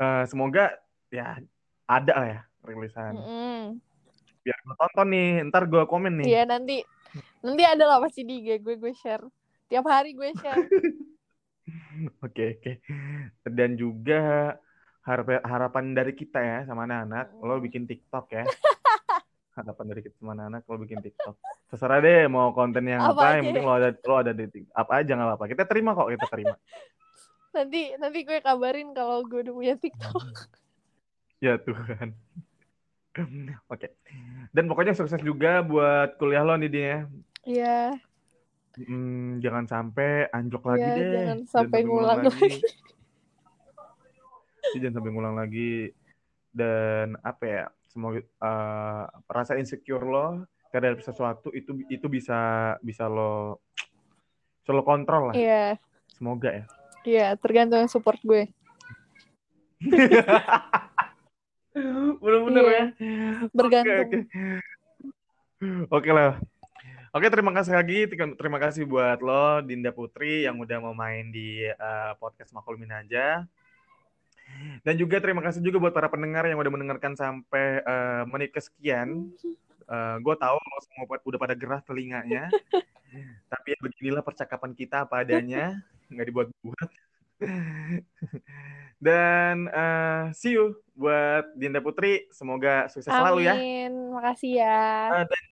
eh, semoga ya ada lah ya rilisan. Mm-mm. Biar gue tonton nih, ntar gue komen nih. Iya nanti, nanti ada lah pasti di IG gue gue share. Tiap hari gue share. <laughs> Oke, oke. Dan juga harap- harapan dari kita ya sama anak-anak, lo Mm. bikin TikTok ya. <laughs> harapan dari kita sama anak-anak lo bikin TikTok. Terserah deh mau konten yang Apa apa, aja yang penting lo ada lo ada di TikTok. Apa aja nggak apa-apa. Kita terima kok, kita terima. Nanti nanti gue kabarin kalau gue udah punya TikTok. <laughs> Ya Tuhan. Oke. Dan pokoknya sukses juga buat kuliah lo nih dia. ya. Iya, Hmm, jangan sampai anjlok lagi Iya, deh. jangan sampai ngulang lagi. Iya, jangan sampai ngulang lagi. Dan apa ya? Semoga eh, rasa insecure lo terhadap sesuatu itu itu bisa bisa lo bisa lo kontrol lah. iya, Semoga ya. Iya. Tergantung support gue. <laughs> Bener-bener Iya, ya. bergantung. Oke, oke. Oke lah. Oke, terima kasih lagi. Terima- kasih buat lo, Dinda Putri, yang udah mau main di eh, podcast Maklumin aja. Dan juga terima kasih juga buat para pendengar yang udah mendengarkan sampai eh, menit kesekian. gue tahu lo semua udah pada gerah telinganya. <laughs> Tapi ya beginilah percakapan kita apa adanya. Nggak dibuat-buat. <laughs> Dan eh, see you buat Dinda Putri. Semoga sukses selalu ya. Amin, makasih ya. Eh, dan